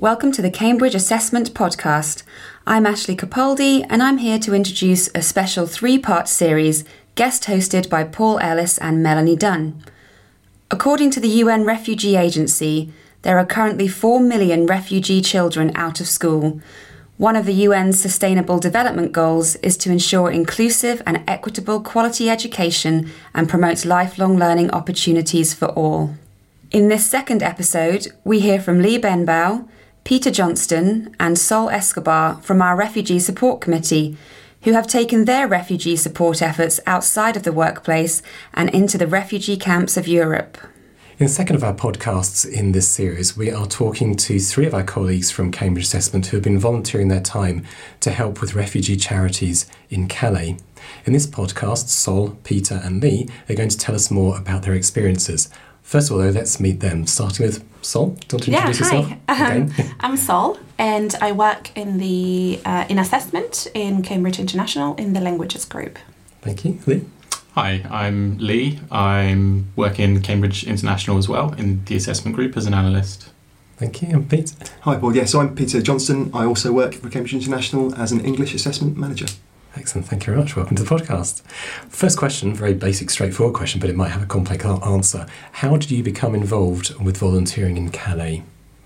Welcome to the Cambridge Assessment Podcast. I'm Ashley Capaldi, and I'm here to introduce a special three part series guest hosted by Paul Ellis and Melanie Dunn. According to the UN Refugee Agency, there are currently 4 million refugee children out of school. One of the UN's Sustainable Development Goals is to ensure inclusive and equitable quality education and promote lifelong learning opportunities for all. In this second episode, we hear from Lee Benbow, Peter Johnston, and Sol Escobar from our Refugee Support Committee, who have taken their refugee support efforts outside of the workplace and into the refugee camps of Europe. In the second of our podcasts in this series, we are talking to three of our colleagues from Cambridge Assessment who have been volunteering their time to help with refugee charities in Calais. In this podcast, Sol, Peter, and Lee are going to tell us more about their experiences. First of all, though, let's meet them, starting with Sol. Do you want to Yeah, introduce hi. yourself? Um, I'm Sol, and I work in the uh, in assessment in Cambridge International in the languages group. Thank you. Lee? Hi, I'm Lee. I'm working in Cambridge International as well in the assessment group as an analyst. Thank you. And Pete? Hi, Paul. Yeah, so I'm Peter Johnston. I also work for Cambridge International as an English assessment manager. Excellent. Thank you very much. Welcome to the podcast. First question, very basic, straightforward question, but it might have a complex answer. How did you become involved with volunteering in Calais?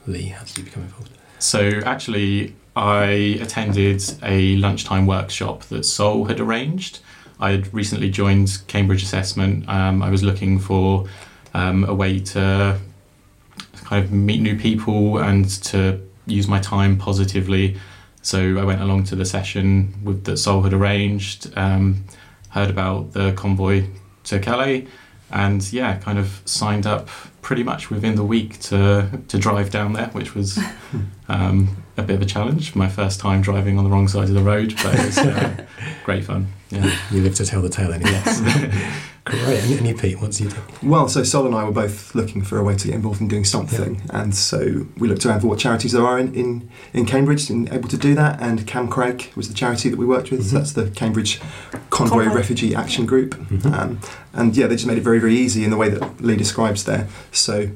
Lee, how did you become involved? So, actually, I attended a lunchtime workshop that Sol had arranged. I had recently joined Cambridge Assessment. Um, I was looking for um, a way to kind of meet new people and to use my time positively. So I went along to the session with that Sol had arranged, um, heard about the convoy to Calais, and yeah, kind of signed up pretty much within the week to to drive down there, which was um, a bit of a challenge. My first time driving on the wrong side of the road, but it was uh, great fun. Yeah. You live to tell the tale anyway. Yes. Great. And, and you, Pete, what's you do? Well, so Sol and I were both looking for a way to get involved in doing something, and so we looked around for what charities there are in, in, in Cambridge and able to do that. And Cam Crag was the charity that we worked with. So Mhm. that's the Cambridge Convoy, Convoy. Refugee Action Group. Mhm. Um, and yeah, they just made it very, very easy in the way that Lee describes there. So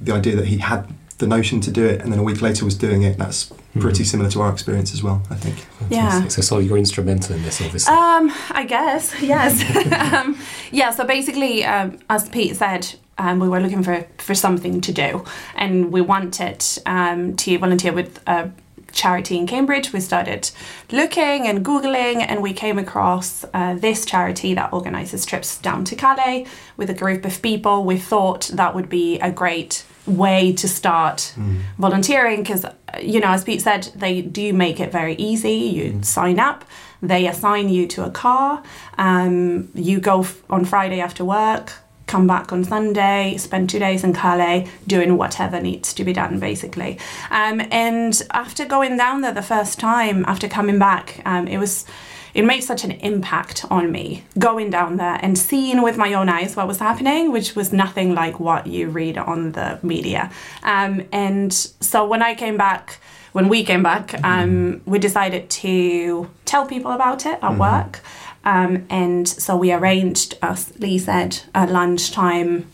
the idea that he had the notion to do it and then a week later was doing it, that's pretty Mhm. similar to our experience as well, I think. Yeah. Fantastic. So, you're instrumental in this, obviously. Um, I guess yes. um, yeah. So basically, um, as Pete said, um, we were looking for for something to do, and we wanted um, to volunteer with a charity in Cambridge. We started looking and googling, and we came across uh, this charity that organises trips down to Calais with a group of people. We thought that would be a great way to start volunteering because you know as pete said they do make it very easy. You sign up they assign you to a car um, you go f- on friday after work come back on sunday spend two days in calais doing whatever needs to be done basically. Um, and after going down there the first time after coming back um, it was it made such an impact on me going down there and seeing with my own eyes what was happening, which was nothing like what you read on the media. Um, and so when I came back, when we came back, um, we decided to tell people about it at work. Um, and so we arranged, as Lee said, a lunchtime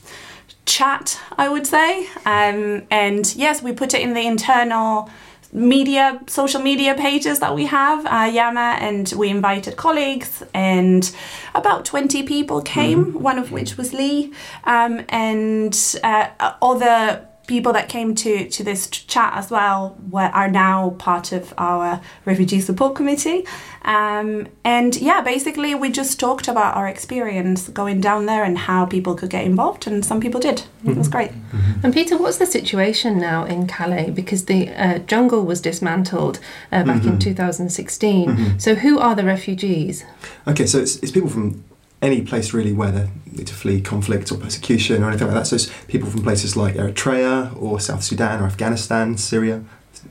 chat, I would say. Um, and yes, we put it in the internal media, social media pages that we have, uh, Yammer, and we invited colleagues, and about 20 people came, one of which was Lee, um, and uh, other people that came to, to this chat as well were, are now part of our refugee support committee. Um, and yeah, basically, we just talked about our experience going down there and how people could get involved, and some people did. It was great. And Peter, what's the situation now in Calais? Because the uh, jungle was dismantled uh, back in 2016. So, who are the refugees? Okay, so it's, it's people from any place really where they need to flee conflict or persecution or anything like that. So people from places like Eritrea or South Sudan or Afghanistan, Syria,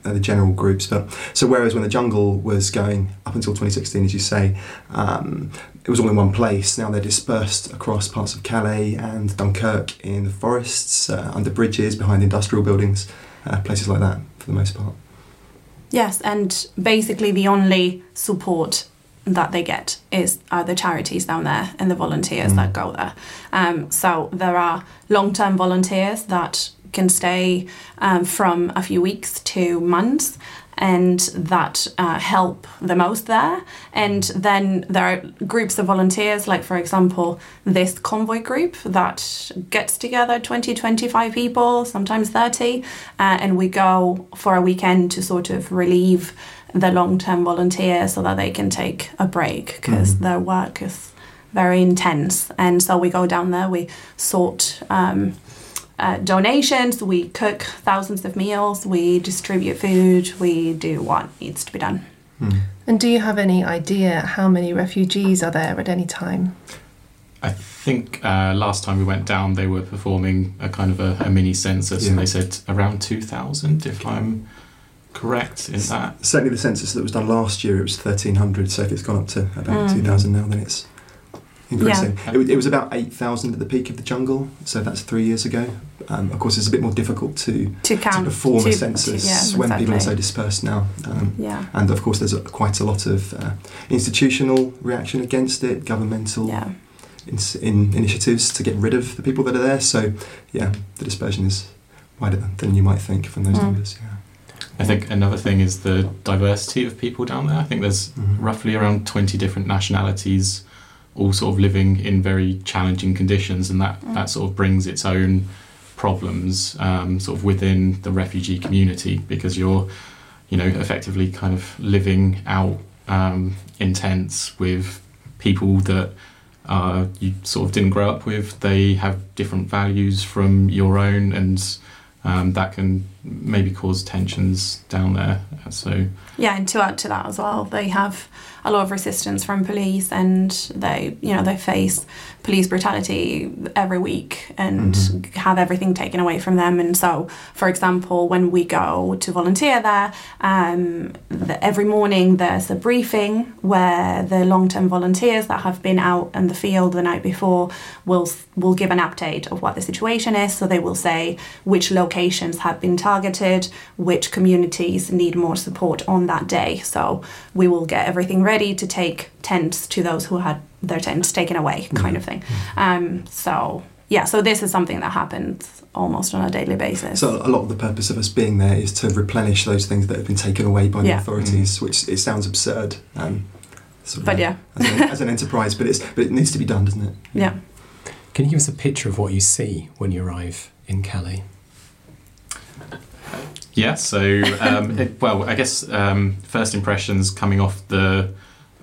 the general groups. But so whereas when the jungle was going up until 2016, as you say, um, it was all in one place. Now they're dispersed across parts of Calais and Dunkirk in the forests, uh, under bridges, behind industrial buildings, uh, places like that for the most part. Yes, and basically the only support that they get is are the charities down there and the volunteers that go there. Um, so there are long-term volunteers that can stay um, from a few weeks to months and that uh, help the most there. And then there are groups of volunteers, like for example, this convoy group that gets together 20, 25 people, sometimes 30, uh, and we go for a weekend to sort of relieve the long term volunteers so that they can take a break because their work is very intense. And so we go down there, we sort. Um, uh, donations, we cook thousands of meals, we distribute food, we do what needs to be done. And do you have any idea how many refugees are there at any time? I think uh, last time we went down, they were performing a kind of a, a mini census, and they said around 2,000, if I'm correct in that. Certainly, the census that was done last year, it was 1,300. So if it's gone up to about Mm. 2,000 now, then it's increasing. Yeah. It, it was about 8,000 at the peak of the jungle, so that's three years ago. Um, of course, it's a bit more difficult to, To to perform to- a to- census yeah, when people are so dispersed now. Um, Yeah, and of course, there's a, quite a lot of uh, institutional reaction against it, governmental yeah. in, in initiatives to get rid of the people that are there. So, yeah, the dispersion is wider than, than you might think from those Mm. numbers. Yeah. I think another thing is the diversity of people down there. I think there's Mhm. roughly around 20 different nationalities, all sort of living in very challenging conditions, and that, Mm. that sort of brings its own problems um, sort of within the refugee community because you're, you know, effectively kind of living out um, in tents with people that uh, you sort of didn't grow up with. They have different values from your own, and um, that can maybe cause tensions down there. So Yeah, and to add to that as well, they have a lot of resistance from police, and they, you know, they face police brutality every week and Mhm. have everything taken away from them. And so, for example, when we go to volunteer there, um, the, every morning there's a briefing where the long-term volunteers that have been out in the field the night before will will give an update of what the situation is. So they will say which locations have been targeted, which communities need more support on that day. So we will get everything ready to take tents to those who had their tents taken away, kind of thing. Um, so yeah, so this is something that happens almost on a daily basis. So a lot of the purpose of us being there is to replenish those things that have been taken away by the Yeah. authorities, which it sounds absurd. Um, sort of But a- yeah. as, an, as an enterprise, but it's but it needs to be done, doesn't it? yeah. Can you give us a picture of what you see when you arrive in Calais? Yeah, so um, it, well, I guess um, first impressions coming off the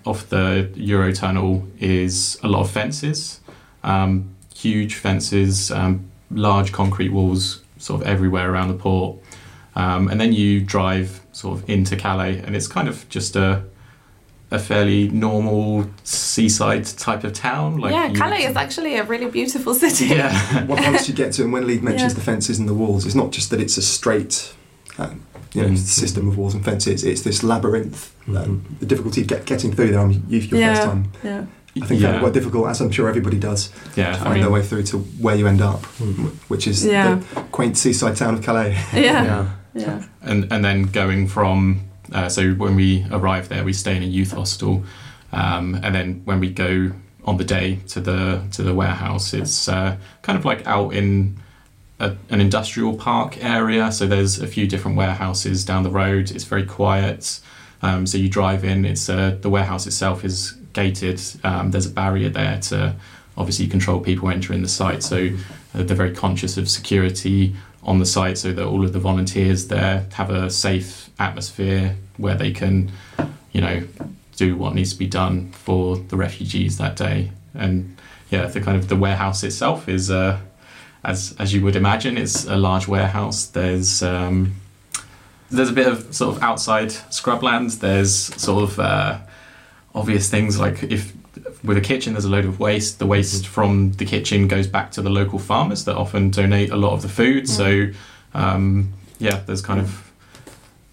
off the Eurotunnel is a lot of fences, um, huge fences, um, large concrete walls, sort of everywhere around the port, um, and then you drive sort of into Calais, and it's kind of just a a fairly normal seaside type of town. Like yeah, Calais is actually a really beautiful city. Yeah. Once once you get to, and when Lee mentions Yeah. the fences and the walls, it's not just that it's a straight, um, you know, Mm. system of walls and fences. It's this labyrinth. Mhm. Um, the difficulty of get, getting through there. I mean, you, your Yeah. first time, yeah. I think yeah. found quite difficult, as I'm sure everybody does, yeah, to I find mean, their way through to where you end up, Mm. which is Yeah. the quaint seaside town of Calais. Yeah. Yeah. and and then going from uh, so when we arrive there we stay in a youth hostel um, and then when we go on the day to the to the warehouse it's uh, kind of like out in a, an industrial park area. So there's a few different warehouses down the road. It's very quiet. Um, so you drive in it's uh, the warehouse itself is gated. Um, there's a barrier there to obviously control people entering the site. So uh, they're very conscious of security on the site so that all of the volunteers there have a safe atmosphere where they can, you know, do what needs to be done for the refugees that day. And yeah, the kind of the warehouse itself is, uh, as as you would imagine, it's a large warehouse. There's um, there's a bit of sort of outside scrubland. There's sort of uh, obvious things like if with a kitchen there's a load of waste the waste from the kitchen goes back to the local farmers that often donate a lot of the food so um, yeah there's kind of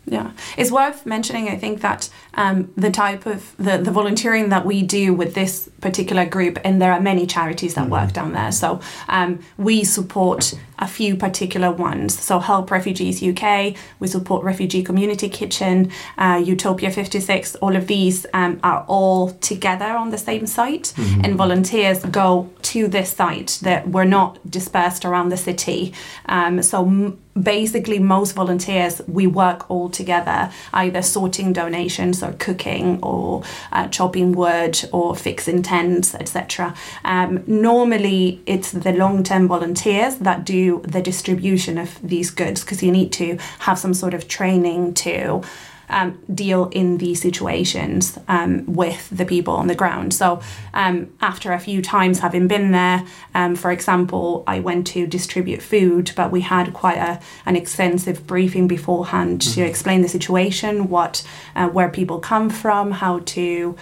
Yeah, it's worth mentioning. I think that um, the type of the, the volunteering that we do with this particular group, and there are many charities that work down there. So um, we support a few particular ones. So Help Refugees UK, we support Refugee Community Kitchen, uh, Utopia 56, all of these um, are all together on the same site and volunteers go to this site that we're not dispersed around the city. Um, so m- basically most volunteers we work all together either sorting donations or cooking or uh, chopping wood or fixing tents etc um, normally it's the long-term volunteers that do the distribution of these goods because you need to have some sort of training to um, deal in these situations um, with the people on the ground. So, um, after a few times having been there, um, for example, I went to distribute food, but we had quite a, an extensive briefing beforehand to explain the situation, what, uh, where people come from, how to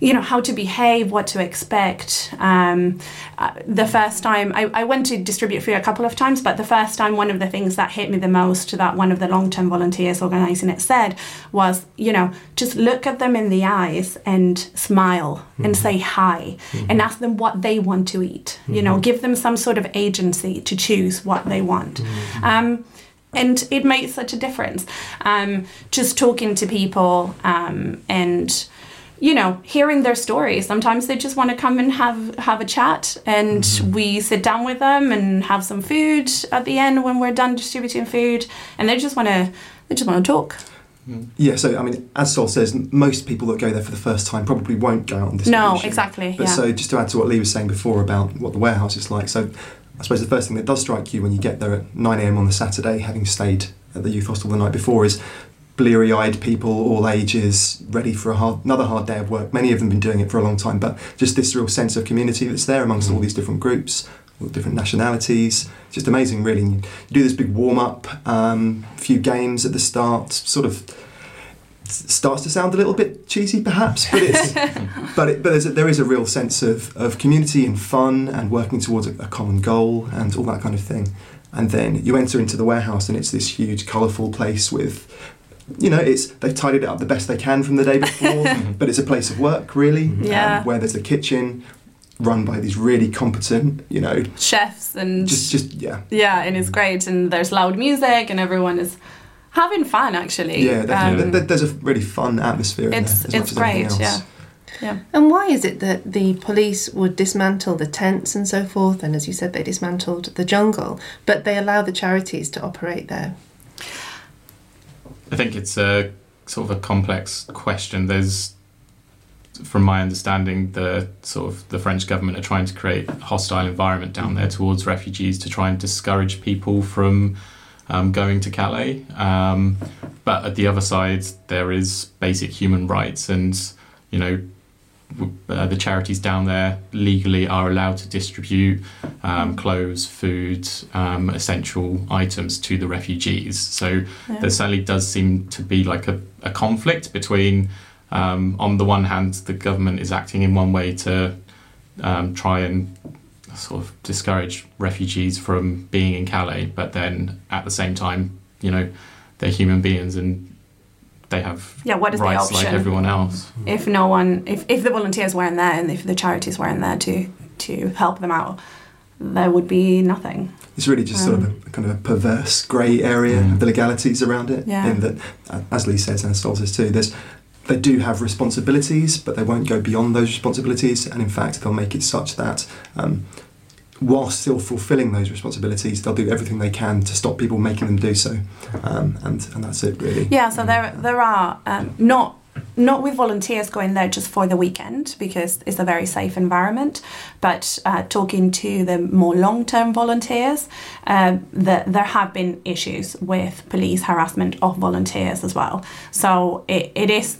you know how to behave what to expect. Um, uh, the first time I, I went to distribute food a couple of times but the first time one of the things that hit me the most that one of the long-term volunteers organizing it said was you know just look at them in the eyes and smile and say hi and ask them what they want to eat. You know give them some sort of agency to choose what they want. Um, and it made such a difference. Um, just talking to people um, and you know hearing their stories sometimes they just want to come and have have a chat and mm-hmm. we sit down with them and have some food at the end when we're done distributing food and they just want to they just want to talk mm-hmm. Yeah, so I mean, as Sol says, most people that go there for the first time probably won't go out on distribution. no exactly But yeah so just to add to what Lee was saying before about what the warehouse is like, so I suppose the first thing that does strike you when you get there at 9 a.m. on the Saturday, having stayed at the youth hostel the night before, is bleary-eyed people, all ages, ready for a hard, another hard day of work. Many of them have been doing it for a long time, but just this real sense of community that's there amongst all these different groups, all different nationalities. It's just amazing, really. And you, do this big warm-up, um, few games at the start, sort of starts to sound a little bit cheesy perhaps but it's but, it, but there's a, there is a real sense of, of community and fun and working towards a, a common goal and all that kind of thing and then you enter into the warehouse and it's this huge colourful place with you know it's they've tidied it up the best they can from the day before but it's a place of work really Yeah. um, where there's a kitchen run by these really competent you know chefs and just just yeah yeah and it's great and there's loud music and everyone is having fun actually yeah definitely. Um, There- there's a really fun atmosphere in it's there as it's much as great else. yeah yeah And why is it that the police would dismantle the tents and so forth? And as you said, they dismantled the jungle, but they allow the charities to operate there. I think it's a sort of a complex question. There's, from my understanding, the sort of the French government are trying to create a hostile environment down there towards refugees to try and discourage people from um, going to Calais. Um, but at the other side, there is basic human rights, and you know. Uh, the charities down there legally are allowed to distribute um, clothes, food, um, essential items to the refugees. So Yeah. there certainly does seem to be like a, a conflict between, um, on the one hand, the government is acting in one way to um, try and sort of discourage refugees from being in Calais, but then at the same time, you know, they're human beings and they have yeah what is the rights like everyone else. if no one if, if the volunteers weren't there and if the charities weren't there to to help them out there would be nothing It's really just sort of a, a kind of a perverse grey area of the legalities around it. Yeah. In that, uh, as Lee says and as Sol says too, there's they do have responsibilities, but they won't go beyond those responsibilities. And in fact, they'll make it such that um, whilst still fulfilling those responsibilities, they'll do everything they can to stop people making them do so. Um, and and that's it really. yeah so there there are um, not not with volunteers going there just for the weekend because it's a very safe environment, but uh, talking to the more long term volunteers, uh, that there have been issues with police harassment of volunteers as well. So it, it is.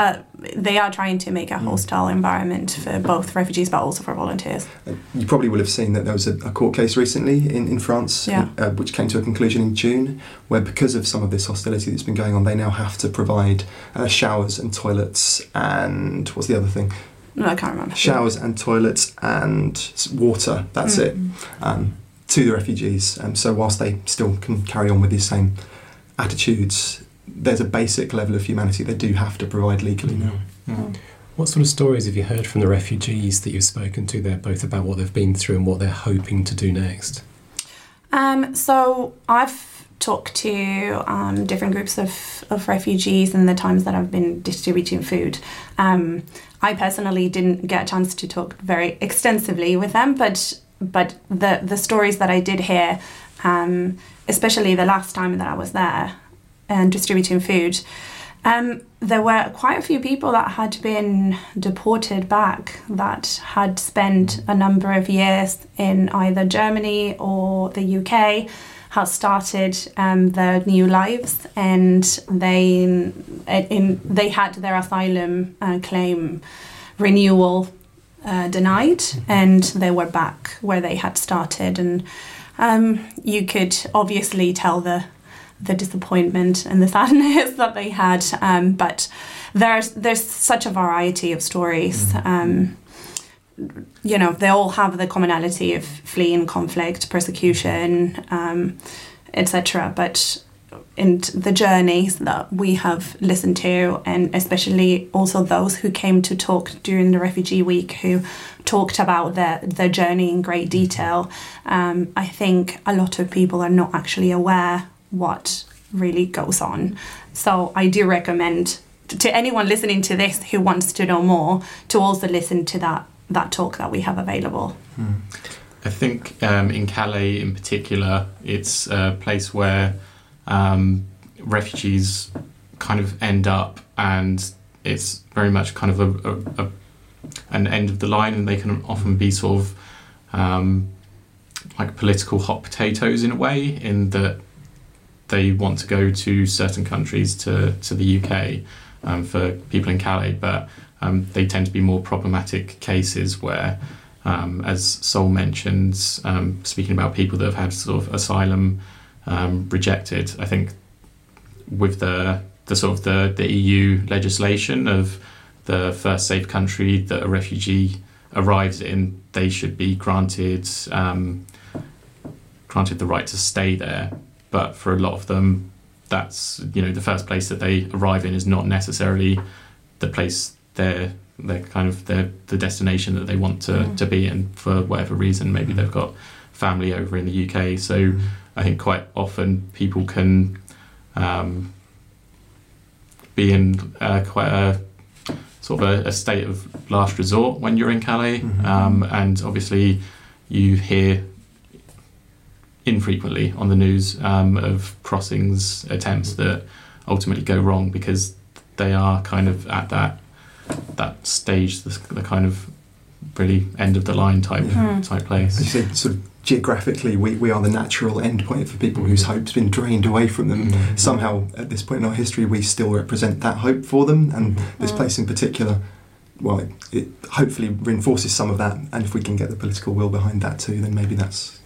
Uh, they are trying to make a hostile environment for both refugees but also for volunteers. Uh, You probably will have seen that there was a, a court case recently in, in France, Yeah. uh, which came to a conclusion in June, where because of some of this hostility that's been going on, they now have to provide uh, showers and toilets and what's the other thing? No, I can't remember. Showers and toilets and water. That's Mm. it um, to the refugees. Um, so whilst they still can carry on with these same attitudes, there's a basic level of humanity they do have to provide legally now. Mm. What sort of stories have you heard from the refugees that you've spoken to there, both about what they've been through and what they're hoping to do next? Um, so I've talked to um, different groups of, of refugees in the times that I've been distributing food. Um, I personally didn't get a chance to talk very extensively with them, but but the the stories that I did hear, um, especially the last time that I was there and distributing food, um, there were quite a few people that had been deported back that had spent a number of years in either Germany or the UK, had started um, their new lives, and they in, they had their asylum uh, claim renewal uh, denied, and they were back where they had started, and um, you could obviously tell the the disappointment and the sadness that they had. Um, but there's there's such a variety of stories. Um, you know, they all have the commonality of fleeing conflict, persecution, um, etc. But in the journeys that we have listened to, and especially also those who came to talk during the refugee week, who talked about their their journey in great detail, um, I think a lot of people are not actually aware what really goes on. So I do recommend to anyone listening to this who wants to know more to also listen to that that talk that we have available. Hmm. I think um, in Calais in particular, it's a place where um, refugees kind of end up, and it's very much kind of a, a, a, an end of the line, and they can often be sort of um, like political hot potatoes in a way, in that they want to go to certain countries to, to the UK um, for people in Calais, but um, they tend to be more problematic cases where, um, as Sol mentions, um, speaking about people that have had sort of asylum um, rejected, I think with the the sort of the, the EU legislation of the first safe country that a refugee arrives in, they should be granted um, granted the right to stay there but for a lot of them, that's you know the first place that they arrive in is not necessarily the place they're they're kind of their the destination that they want to, mm. to be in for whatever reason. Maybe they've got family over in the UK, so. I think quite often people can um, be in uh, quite a sort of a, a, state of last resort when you're in Calais, mm-hmm. um, and obviously you hear infrequently on the news um, of crossings attempts that ultimately go wrong because they are kind of at that that stage, the, the kind of really end of the line type mm-hmm. type place. As you say, sort of geographically, we, we are the natural endpoint for people whose mm-hmm. hope's been drained away from them. Mm-hmm. Somehow, at this point in our history, we still represent that hope for them, and mm-hmm. this place in particular. Well, it, it hopefully reinforces some of that, and if we can get the political will behind that too, then maybe that's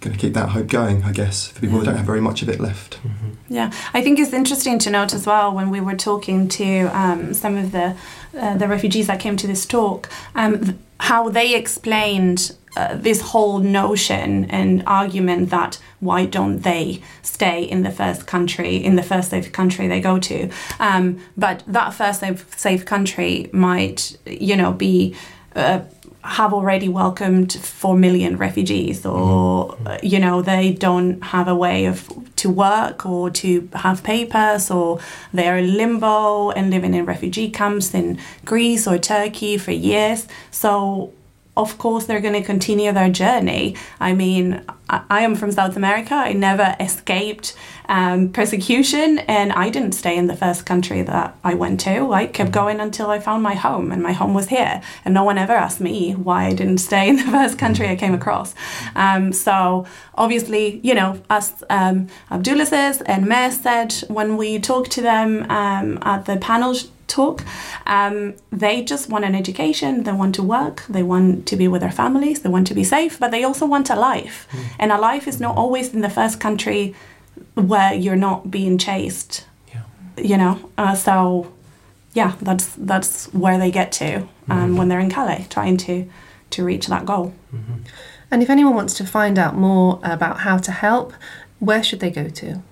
going to keep that hope going, I guess, for people who don't have very much of it left. Mm-hmm. Yeah, I think it's interesting to note as well when we were talking to um, some of the uh, the refugees that came to this talk, um, th- how they explained uh, this whole notion and argument that why don't they stay in the first country, in the first safe country they go to, um, but that first safe, safe country might, you know, be. Uh, have already welcomed 4 million refugees or mm-hmm. you know they don't have a way of to work or to have papers or they're in limbo and living in refugee camps in Greece or Turkey for years so of course they're going to continue their journey. I mean, I, I am from South America. I never escaped um, persecution, and I didn't stay in the first country that I went to. I kept going until I found my home, and my home was here. And no one ever asked me why I didn't stay in the first country I came across. Um, so obviously, you know, as um, Abdullah says and Mayor said when we talked to them um, at the panel talk. Um, they just want an education, they want to work, they want to be with their families, they want to be safe, but they also want a life. Mm. And a life is not always in the first country where you're not being chased. Yeah. You know, uh, so yeah, that's that's where they get to um, mm-hmm. when they're in Calais, trying to to reach that goal. Mm-hmm. And if anyone wants to find out more about how to help, where should they go to?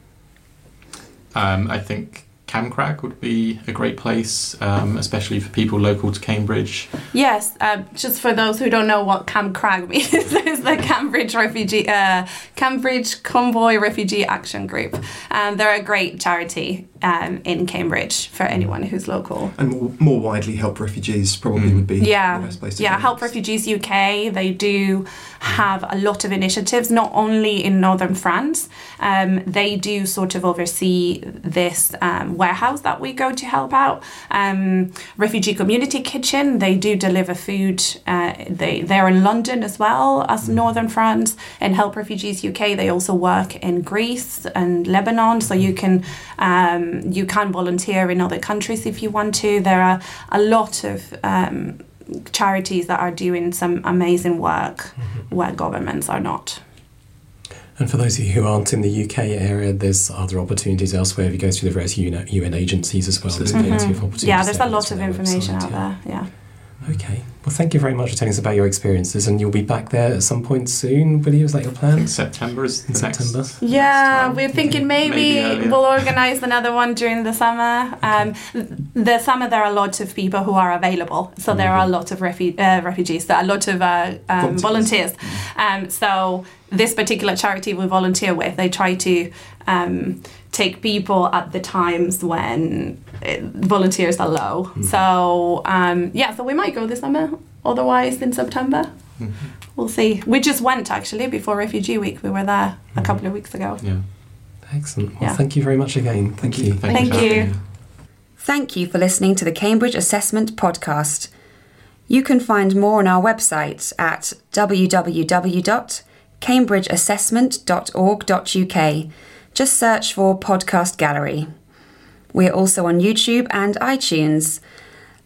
Um, I think Camcrag would be a great place, um, especially for people local to Cambridge. Yes, uh, just for those who don't know what Cam Crag means, it's the Cambridge Refugee, uh, Cambridge Convoy Refugee Action Group. Um, they're a great charity um, in Cambridge for anyone who's local. And more, more widely, help refugees probably Mm. would be Yeah, the best place to yeah. find Help it. Refugees UK. They do have a lot of initiatives, not only in northern France. Um, they do sort of oversee this um, warehouse that we go to help out. Um, Refugee Community Kitchen. They do deliver food. Uh, they they're in London as well as northern France. And Help Refugees UK. They also work in Greece and Lebanon, so you can um, you can volunteer in other countries if you want to. There are a lot of um, charities that are doing some amazing work where governments are not. And for those of you who aren't in the UK area, there's other opportunities elsewhere. If you go through the various UN, UN agencies as well, there's Absolutely. plenty of opportunities. Mm-hmm. Yeah, there's a lot of information website, out yeah. there. Yeah. Okay. Well, thank you very much for telling us about your experiences, and you'll be back there at some point soon. Will you? Is that your plan? September is the In next. September? next Yeah, time. we're thinking maybe, Maybe we'll organise another one during the summer. Um, the summer there are lots of people who are available, so there are a lot of refu- uh, refugees, there are a lot of uh, um, volunteers. Volunteers. Um, so this particular charity we volunteer with, they try to um, take people at the times when volunteers are low. Mm-hmm. So um, yeah, so we might go this summer. Otherwise, in September, mm-hmm. we'll see. We just went actually before Refugee Week. We were there a mm-hmm. couple of weeks ago. Yeah. Excellent. Well, Yeah. thank you very much again. Thank, you. Thank, Thank for having you. Thank you for listening to the Cambridge Assessment Podcast. You can find more on our website at www.cambridgeassessment.org.uk. Just search for Podcast Gallery. We are also on YouTube and iTunes.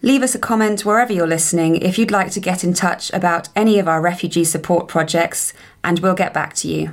Leave us a comment wherever you're listening if you'd like to get in touch about any of our refugee support projects, and we'll get back to you.